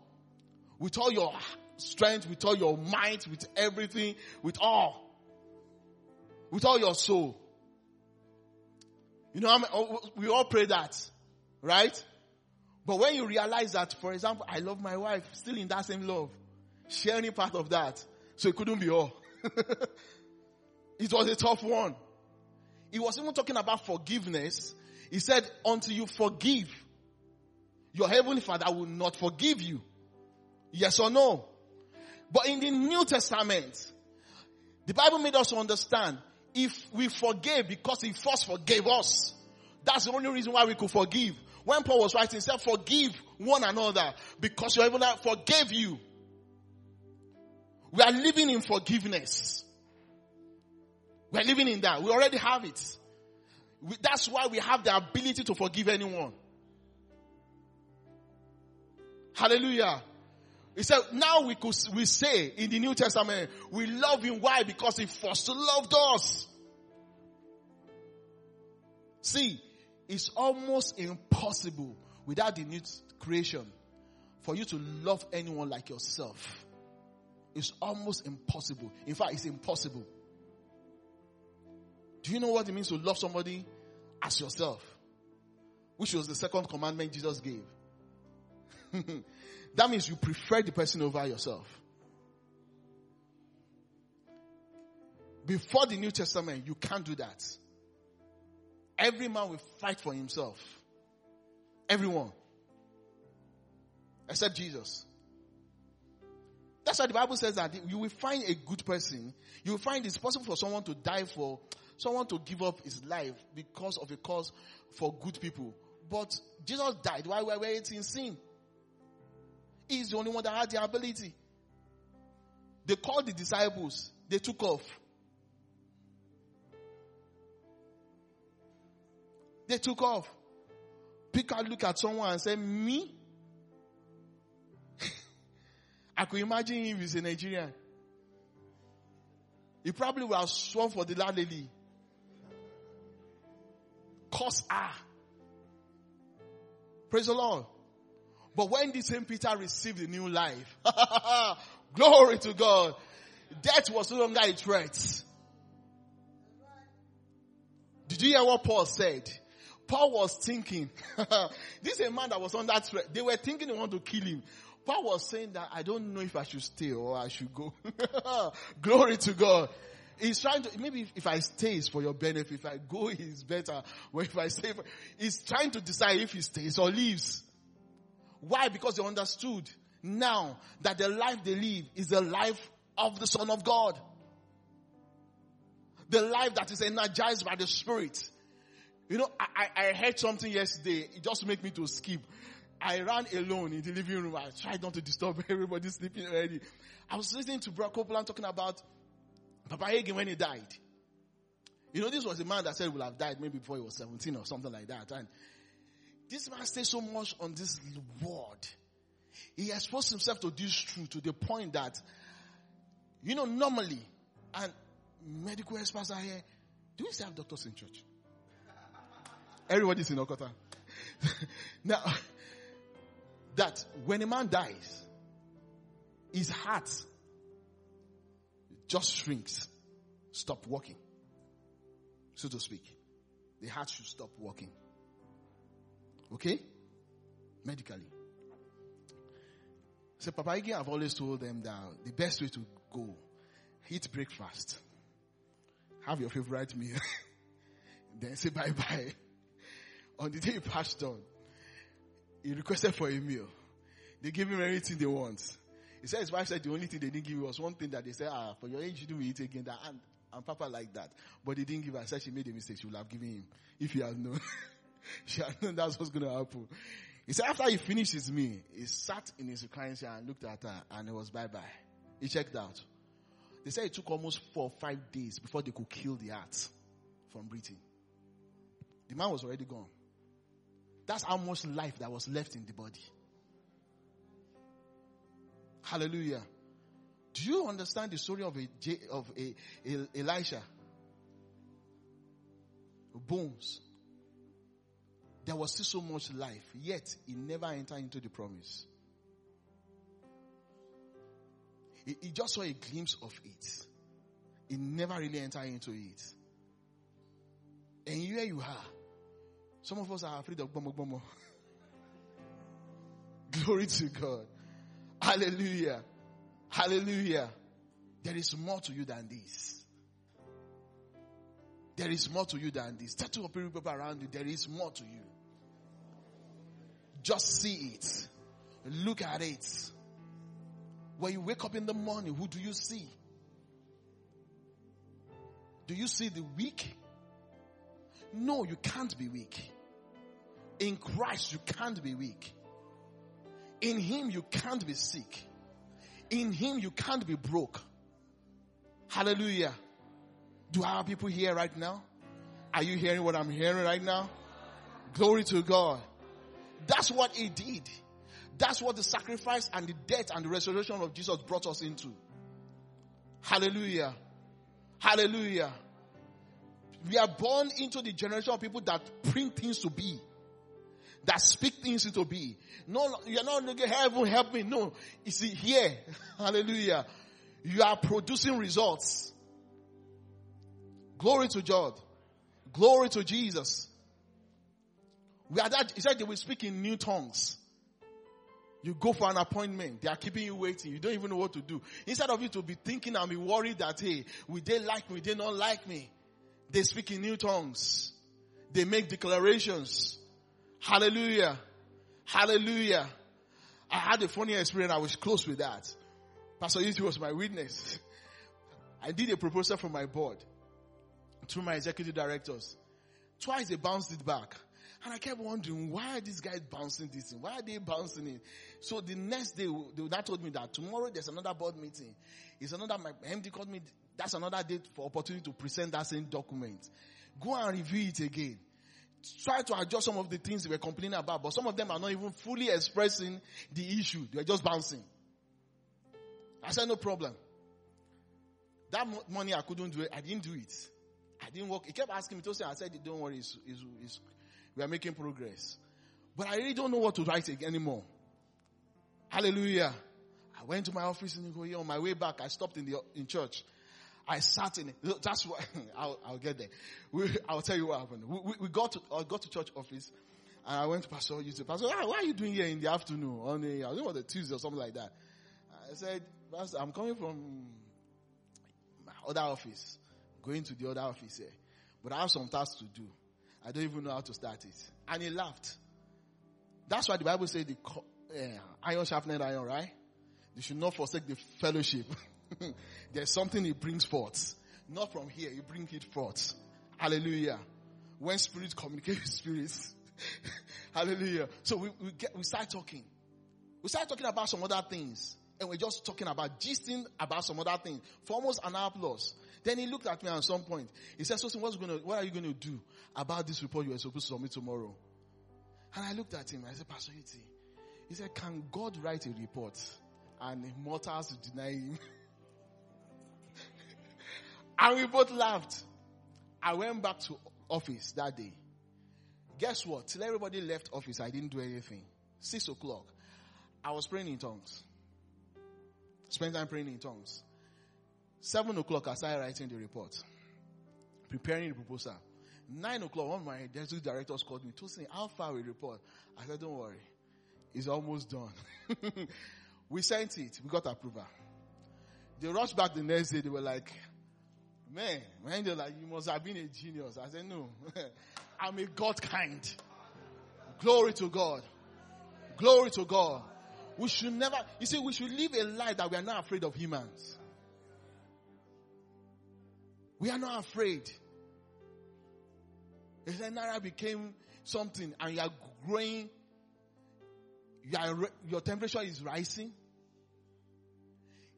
with all your strength, with all your might, with everything, with all. With all your soul. You know, oh, we all pray that, right? But when you realize that, for example, I love my wife, still in that same love, sharing part of that, so it couldn't be all. (laughs) it was a tough one. He was even talking about forgiveness. He said, until you forgive, your heavenly father will not forgive you. Yes or no? But in the New Testament, the Bible made us understand if we forgave because he first forgave us. That's the only reason why we could forgive. When Paul was writing, he said, forgive one another because your heavenly forgave you. We are living in forgiveness. We are living in that. We already have it. We, that's why we have the ability to forgive anyone. Hallelujah. He said, now we could, we say in the New Testament, we love him. Why? Because he first loved us. See, it's almost impossible without the new creation for you to love anyone like yourself. It's almost impossible. In fact, it's impossible. Do you know what it means to love somebody as yourself? Which was the second commandment Jesus gave. (laughs) that means you prefer the person over yourself. Before the New Testament, you can't do that. Every man will fight for himself. Everyone. Except Jesus. That's why the Bible says that you will find a good person. You will find it's possible for someone to die for, someone to give up his life because of a cause for good people. But Jesus died while we were in sin. He's the only one that had the ability. They called the disciples. They took off. They took off. Pick out, look at someone and say, me? (laughs) I could imagine him as a Nigerian. He probably would have sworn for the landlady. Cause ah. Praise the Lord. But when the same Peter received the new life, (laughs) glory to God, death was no longer a threat. Did you hear what Paul said? Paul was thinking, (laughs) this is a man that was under threat. They were thinking they want to kill him. Paul was saying that I don't know if I should stay or I should go. (laughs) Glory to God. He's trying to, maybe if I stay for your benefit. If I go (laughs) is better. But if I stay, he's trying to decide if he stays or leaves. Why? Because they understood now that the life they live is the life of the Son of God. The life that is energized by the Spirit. You know, I, I, I heard something yesterday. It just made me to skip. I ran alone in the living room. I tried not to disturb (laughs) everybody sleeping already. I was listening to Brock Copeland talking about Papa Hagin when he died. You know, this was a man that said he would have died maybe before he was 17 or something like that. And this man stayed so much on this word. He exposed himself to this truth to the point that, you know, normally, and medical experts are here. Do we still have doctors in church? Everybody's in Okota. (laughs) now, that when a man dies, his heart just shrinks, stop working, so to speak. The heart should stop working. Okay? Medically. So Papa Ige, I've always told them that the best way to go, eat breakfast, have your favorite meal, (laughs) then say bye bye. On the day he passed on, he requested for a meal. They gave him everything they want. He said his wife said the only thing they didn't give him was one thing that they said, ah, for your age you do eat again. That and, and Papa like that. But they didn't give her. Said she made a mistake. She would have given him if he had known. (laughs) she had known that's what's going to happen. He said after he finished his meal, he sat in his reclining chair and looked at her and it was bye bye. He checked out. They said it took almost four or five days before they could kill the heart from breathing. The man was already gone. That's how much life that was left in the body. Hallelujah. Do you understand the story of a of a, a Elisha? Bones. There was still so much life, yet he never entered into the promise. He, he just saw a glimpse of it. He never really entered into it. And here you are. Some of us are afraid of bomo bomo. (laughs) Glory to God. Hallelujah. Hallelujah. There is more to you than this. There is more to you than this. Tell two people around you, there is more to you. Just see it. Look at it. When you wake up in the morning, who do you see? Do you see the weak? No, you can't be weak. In Christ, you can't be weak. In Him, you can't be sick. In Him, you can't be broke. Hallelujah. Do I have people here right now? Are you hearing what I'm hearing right now? Glory to God. That's what He did. That's what the sacrifice and the death and the resurrection of Jesus brought us into. Hallelujah. Hallelujah. We are born into the generation of people that bring things to be that speak things into be. No, you're not looking, heaven help me. No, it's here, (laughs) hallelujah, you are producing results. Glory to God. Glory to Jesus. We are that, he said they will speak in new tongues. You go for an appointment. They are keeping you waiting. You don't even know what to do. Instead of you to be thinking and be worried that, hey, will they like me? They don't like me. They speak in new tongues. They make declarations. Hallelujah. Hallelujah. I had a funny experience. I was close with that. Pastor Yuti was my witness. (laughs) I did a proposal for my board to my executive directors. Twice they bounced it back. And I kept wondering, why are these guys bouncing this in? Why are they bouncing it? So the next day, that told me that tomorrow there's another board meeting. It's another, my MD called me, that's another date for opportunity to present that same document. Go and review it again try to adjust some of the things they were complaining about, but some of them are not even fully expressing the issue. They're just bouncing. I said, no problem. That money I couldn't do it. I didn't do it. I didn't work. He kept asking me to say, I said, don't worry, it's, it's, it's, we are making progress. But I really don't know what to write anymore. Hallelujah. I went to my office in and on my way back, I stopped in the, in church. I sat in it. That's what (laughs) I'll, I'll, get there. We, I'll tell you what happened. We, we, we, got to I got to church office, and I went to Pastor. You said, Pastor, ah, what are you doing here in the afternoon on the I don't know the Tuesday or something like that? I said, Pastor, I'm coming from my other office, going to the other office here, but I have some tasks to do. I don't even know how to start it. And he laughed. That's why the Bible says the uh, iron sharpened iron, right? They should not forsake the fellowship. (laughs) (laughs) There's something he brings forth. Not from here, he brings it forth. Hallelujah. when spirit communicates (laughs) with spirits. (laughs) Hallelujah. So we, we get, we start talking. We start talking about some other things. And we're just talking about gisting about some other things for almost an hour plus. Then he looked at me at some point. He said, what's going to, what are you going to do about this report you were supposed to submit tomorrow? And I looked at him. I said, Pastor he said, can God write a report and mortals deny him? And we both laughed. I went back to office that day. Guess what? Till everybody left office, I didn't do anything. Six o'clock, I was praying in tongues. Spent time praying in tongues. Seven o'clock, I started writing the report, preparing the proposal. Nine o'clock, one of my deputy directors called me, told me how far we report. I said, don't worry. It's almost done. (laughs) we sent it. We got approval. They rushed back the next day. They were like, man, man, they're like, you must have been a genius. I said, no. (laughs) I'm a God kind. Glory to God. Glory to God. We should never, you see, we should live a life that we are not afraid of humans. We are not afraid. If Naira became something and you are growing, you are, your temperature is rising.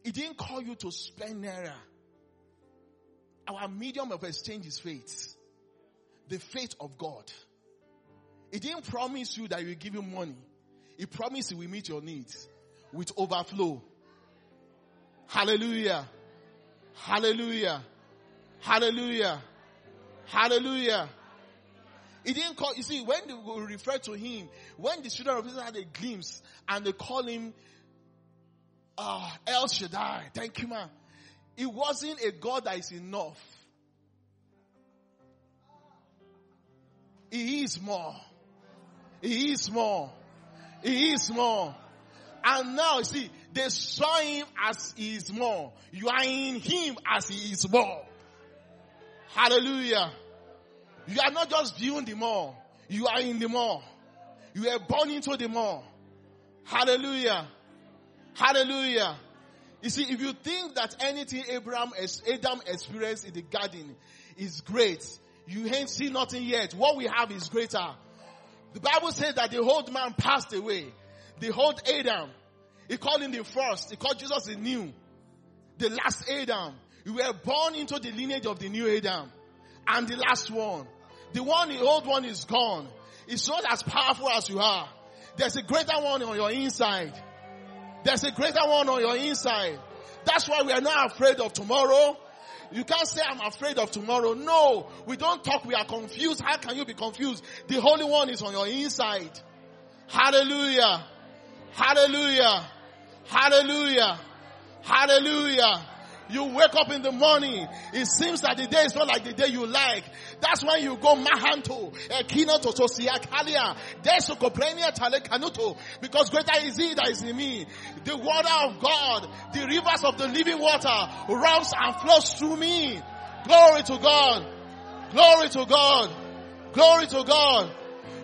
It didn't call you to spend Naira. Our medium of exchange is faith. The faith of God. He didn't promise you that he will give you money. He promised he will meet your needs with overflow. Hallelujah. Hallelujah. Hallelujah. Hallelujah. He didn't call, you see, when they refer to him, when the children of Israel had a glimpse and they call him, ah, uh, El Shaddai, thank you man. It wasn't a God that is enough. He is more. He is more. He is more. And now, see, they saw him as he is more. You are in him as he is more. Hallelujah. You are not just viewing the more. You are in the more. You are born into the more. Hallelujah. Hallelujah. You see, if you think that anything Abraham, Adam experienced in the garden is great, you ain't seen nothing yet. What we have is greater. The Bible says that the old man passed away. The old Adam. He called him the first. He called Jesus the new. The last Adam. You were born into the lineage of the new Adam. And the last one. The one, the old one is gone. It's not as powerful as you are. There's a greater one on your inside. There's a greater one on your inside. That's why we are not afraid of tomorrow. You can't say I'm afraid of tomorrow. No, we don't talk. We are confused. How can you be confused? The Holy One is on your inside. Hallelujah. Hallelujah. Hallelujah. Hallelujah. You wake up in the morning. It seems that the day is not like the day you like. That's when you go mahanto, ekino to tosiakalia, desokoprenia tale kanuto, because greater is he that is in me. The water of God, the rivers of the living water runs and flows through me. Glory to God. Glory to God. Glory to God.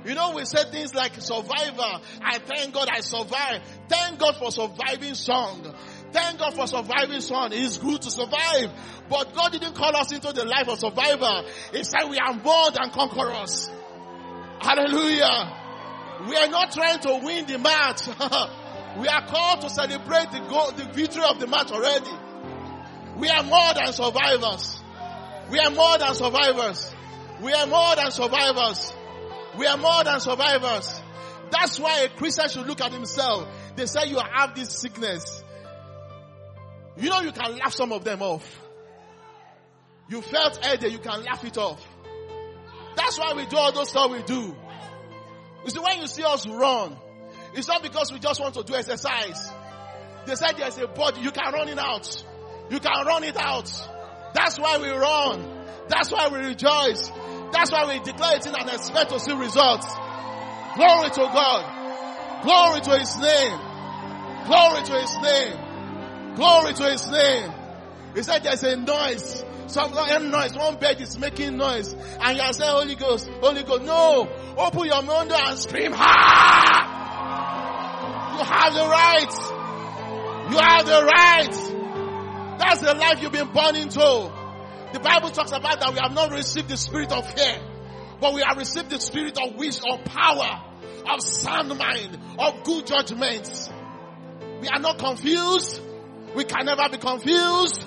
You know, we say things like survivor. I thank God I survived. Thank God for surviving song. Thank God for surviving son. It's good to survive. But God didn't call us into the life of survivor. He said we are more than conquerors. Hallelujah. We are not trying to win the match. (laughs) we are called to celebrate the, goal, the victory of the match already. We are more than survivors. We are more than survivors. We are more than survivors. We are more than survivors. That's why a Christian should look at himself. They say you have this sickness. You know you can laugh some of them off. You felt headache, you can laugh it off. That's why we do all those stuff we do. You see, when you see us run, it's not because we just want to do exercise. They said there's a body, you can run it out. You can run it out. That's why we run. That's why we rejoice. That's why we declare it in and expect to see results. Glory to God. Glory to His name. Glory to His name. Glory to his name. He said there's a noise. Some noise. One bed is making noise. And you saying Holy Ghost, Holy Ghost. No. Open your mouth and scream. Ha! You have the right. You have the right. That's the life you've been born into. The Bible talks about that we have not received the spirit of fear, But we have received the spirit of wisdom, of power, of sound mind, of good judgments. We are not confused. We can never be confused.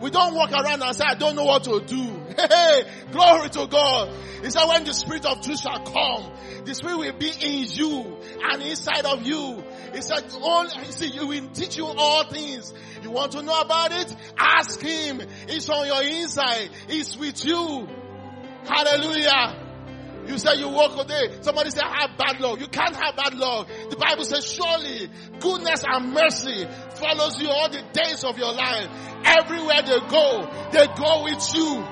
We don't walk around and say, I don't know what to do. (laughs) Hey, glory to God. He said, when the spirit of truth shall come, the spirit will be in you and inside of you. He said, all, he said, you will teach you all things. You want to know about it? Ask him. It's on your inside. It's with you. Hallelujah. You say you walk all day. Somebody say I have bad luck. You can't have bad luck. The Bible says surely goodness and mercy follows you all the days of your life. Everywhere they go, they go with you.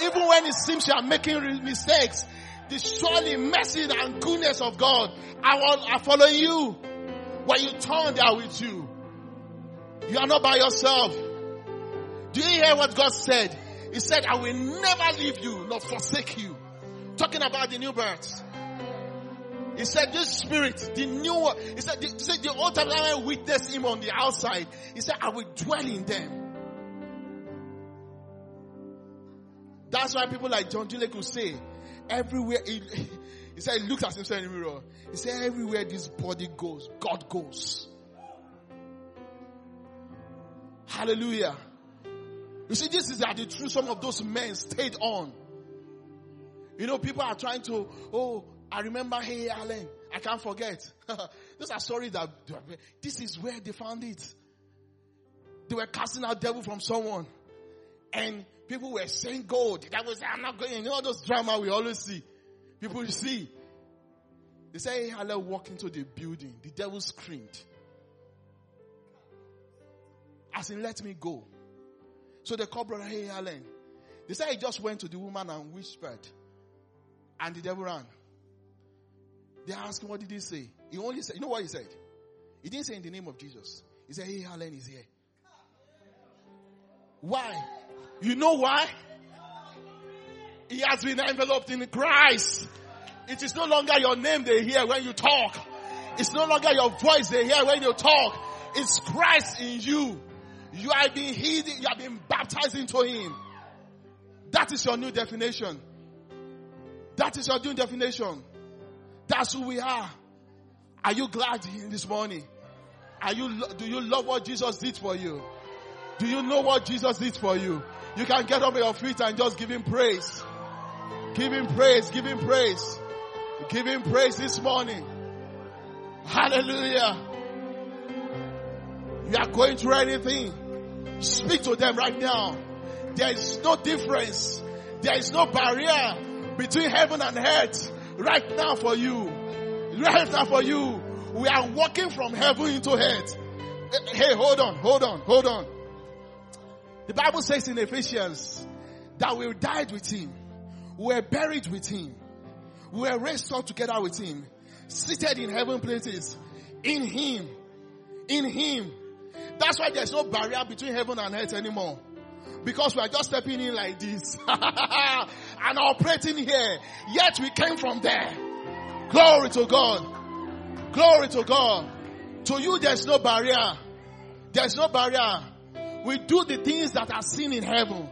Even when it seems you are making mistakes, the surely mercy and goodness of God are, following you. When you turn, they are with you. You are not by yourself. Do you hear what God said? He said, I will never leave you nor forsake you. Talking about the new birth. He said, this spirit, the new one, he said, the, he said, the old I witnessed him on the outside. He said, I will dwell in them. That's why people like John Dule could say, everywhere, he, (laughs) he said, he looks at himself in the mirror. He said, everywhere this body goes, God goes. Hallelujah. You see, this is the truth some of those men stayed on. You know, people are trying to, oh, I remember, hey, Allen, I can't forget. (laughs) Those are stories that, this is where they found it. They were casting out devil from someone. And people were saying gold. That was, I'm not going, you know, those drama we always see. People see. They say, hey, Allen walked into the building. The devil screamed. As in, let me go. So they called brother, hey, Allen. They said he just went to the woman and whispered. And the devil ran. They asked him, what did he say? He only said, you know what he said? He didn't say in the name of Jesus. He said, hey, Allen is here. Why? You know why? He has been enveloped in Christ. It is no longer your name they hear when you talk. It's no longer your voice they hear when you talk. It's Christ in you. You are being hidden, you are being baptized into Him. That is your new definition. That is your new definition. That's who we are. Are you glad this morning? Are you, do you love what Jesus did for you? Do you know what Jesus did for you? You can get up on your feet and just give him praise. Give him praise, give him praise. Give him praise this morning. Hallelujah. You are going through anything. Speak to them right now. There is no difference. There is no barrier between heaven and earth right now for you. Right now for you. We are walking from heaven into earth. Hey, hold on, hold on, hold on. The Bible says in Ephesians that we died with him. We were buried with him. We were raised up together with him. Seated in heaven places. In him. In him. That's why there's no barrier between heaven and earth anymore. Because we are just stepping in like this. (laughs) and operating here. Yet we came from there. Glory to God. Glory to God. To you there's no barrier. There's no barrier. We do the things that are seen in heaven.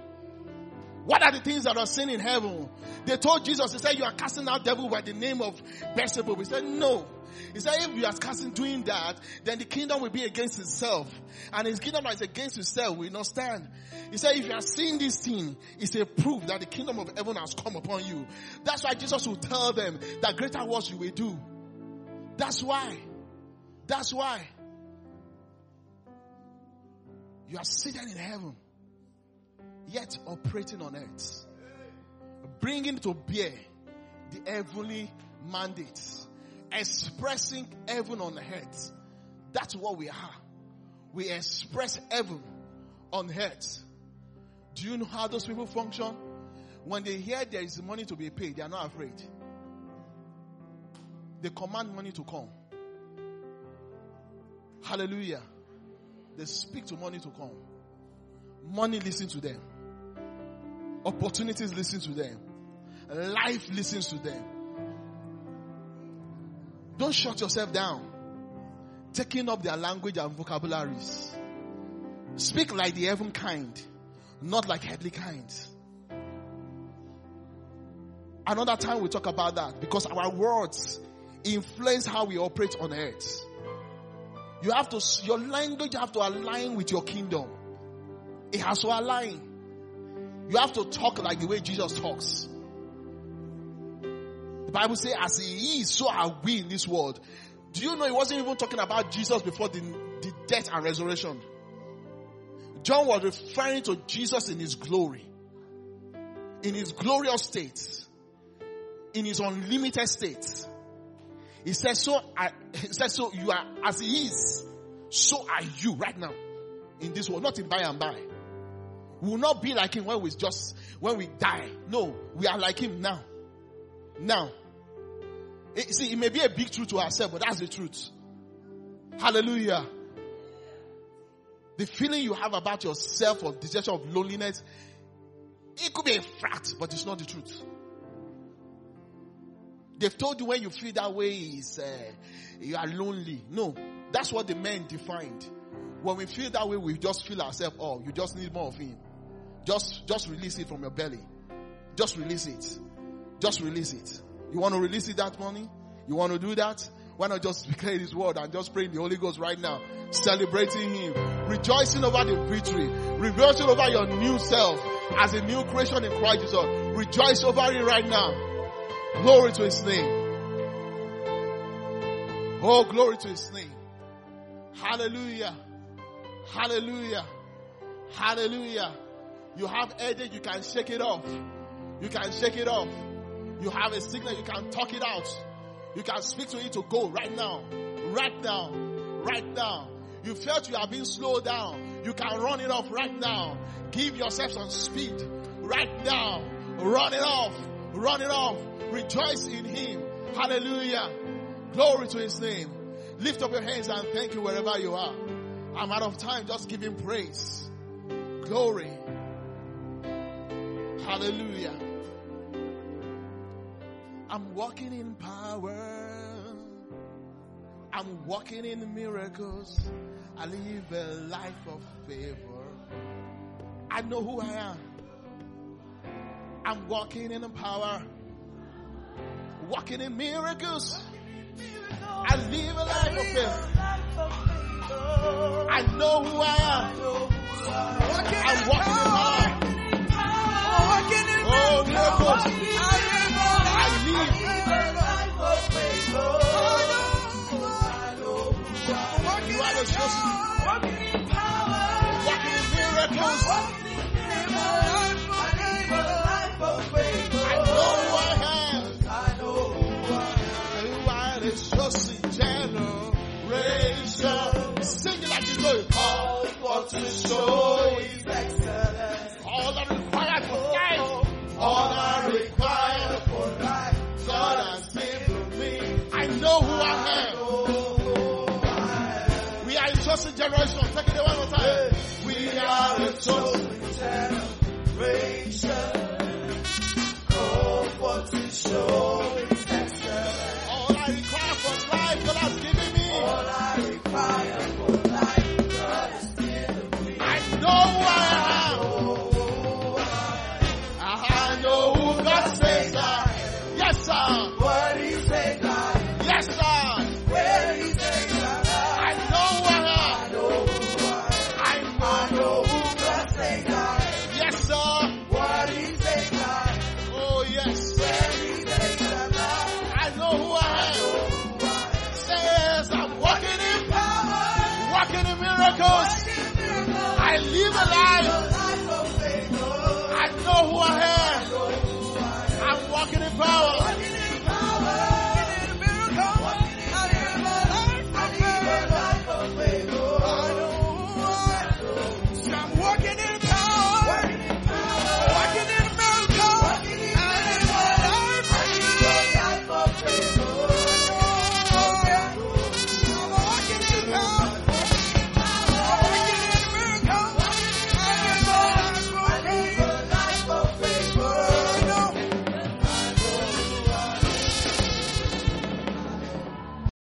What are the things that are seen in heaven? They told Jesus, they said, you are casting out devil by the name of Beelzebub. He said, no. He said, if you are casting doing that, then the kingdom will be against itself. And his kingdom that is against itself will not stand. He said, if you are seeing this thing, it's a proof that the kingdom of heaven has come upon you. That's why Jesus will tell them that greater works you will do. That's why. That's why. You are seated in heaven, yet operating on earth. Bringing to bear the heavenly mandates. Expressing heaven on earth. That's what we are. We express heaven on earth. Do you know how those people function? When they hear there is money to be paid, they are not afraid. They command money to come. Hallelujah. They speak to money to come. Money listen to them. Opportunities listen to them. Life listens to them. Don't shut yourself down. Taking up their language and vocabularies. Speak like the heaven kind, not like earthly kind. Another time we talk about that because our words influence how we operate on earth. You have to, your language have to align with your kingdom. It has to align. You have to talk like the way Jesus talks. The Bible says, as he is, so are we in this world. Do you know he wasn't even talking about Jesus before the, the death and resurrection? John was referring to Jesus in his glory, in his glorious state, in his unlimited state. He says, so I, he says, so you are as he is, so are you right now in this world, not in by and by. We will not be like him when we just, when we die. No, we are like him now. Now. It, see, it may be a big truth to ourselves, but that's the truth. Hallelujah. The feeling you have about yourself or dejection of loneliness, it could be a fact, but it's not the truth. They've told you when you feel that way is uh, you are lonely. No, that's what the men defined. When we feel that way, we just feel ourselves. Oh, you just need more of Him. Just, just release it from your belly. Just release it. Just release it. You want to release it that morning? You want to do that? Why not just (laughs) declare His word and just pray in the Holy Ghost right now, celebrating Him, rejoicing over the victory, rejoicing over your new self as a new creation in Christ Jesus. Rejoice over it right now. Glory to His name. Oh, glory to His name. Hallelujah. Hallelujah. Hallelujah. You have headache, you can shake it off. You can shake it off. You have a sickness, you can talk it out. You can speak to it to go right now. Right now. Right now. You felt you have been slowed down. You can run it off right now. Give yourself some speed right now. Run it off. Run it off. Rejoice in Him. Hallelujah. Glory to His name. Lift up your hands and thank you wherever you are. I'm out of time. Just give Him praise. Glory. Hallelujah. I'm walking in power. I'm walking in miracles. I live a life of favor. I know who I am. I'm walking in power. Walking in miracles. I live a life of favor. I know who I am. I'm walking in power. Oh, miracles. I live. Am. We are a chosen generation. Take it one more time. We are a chosen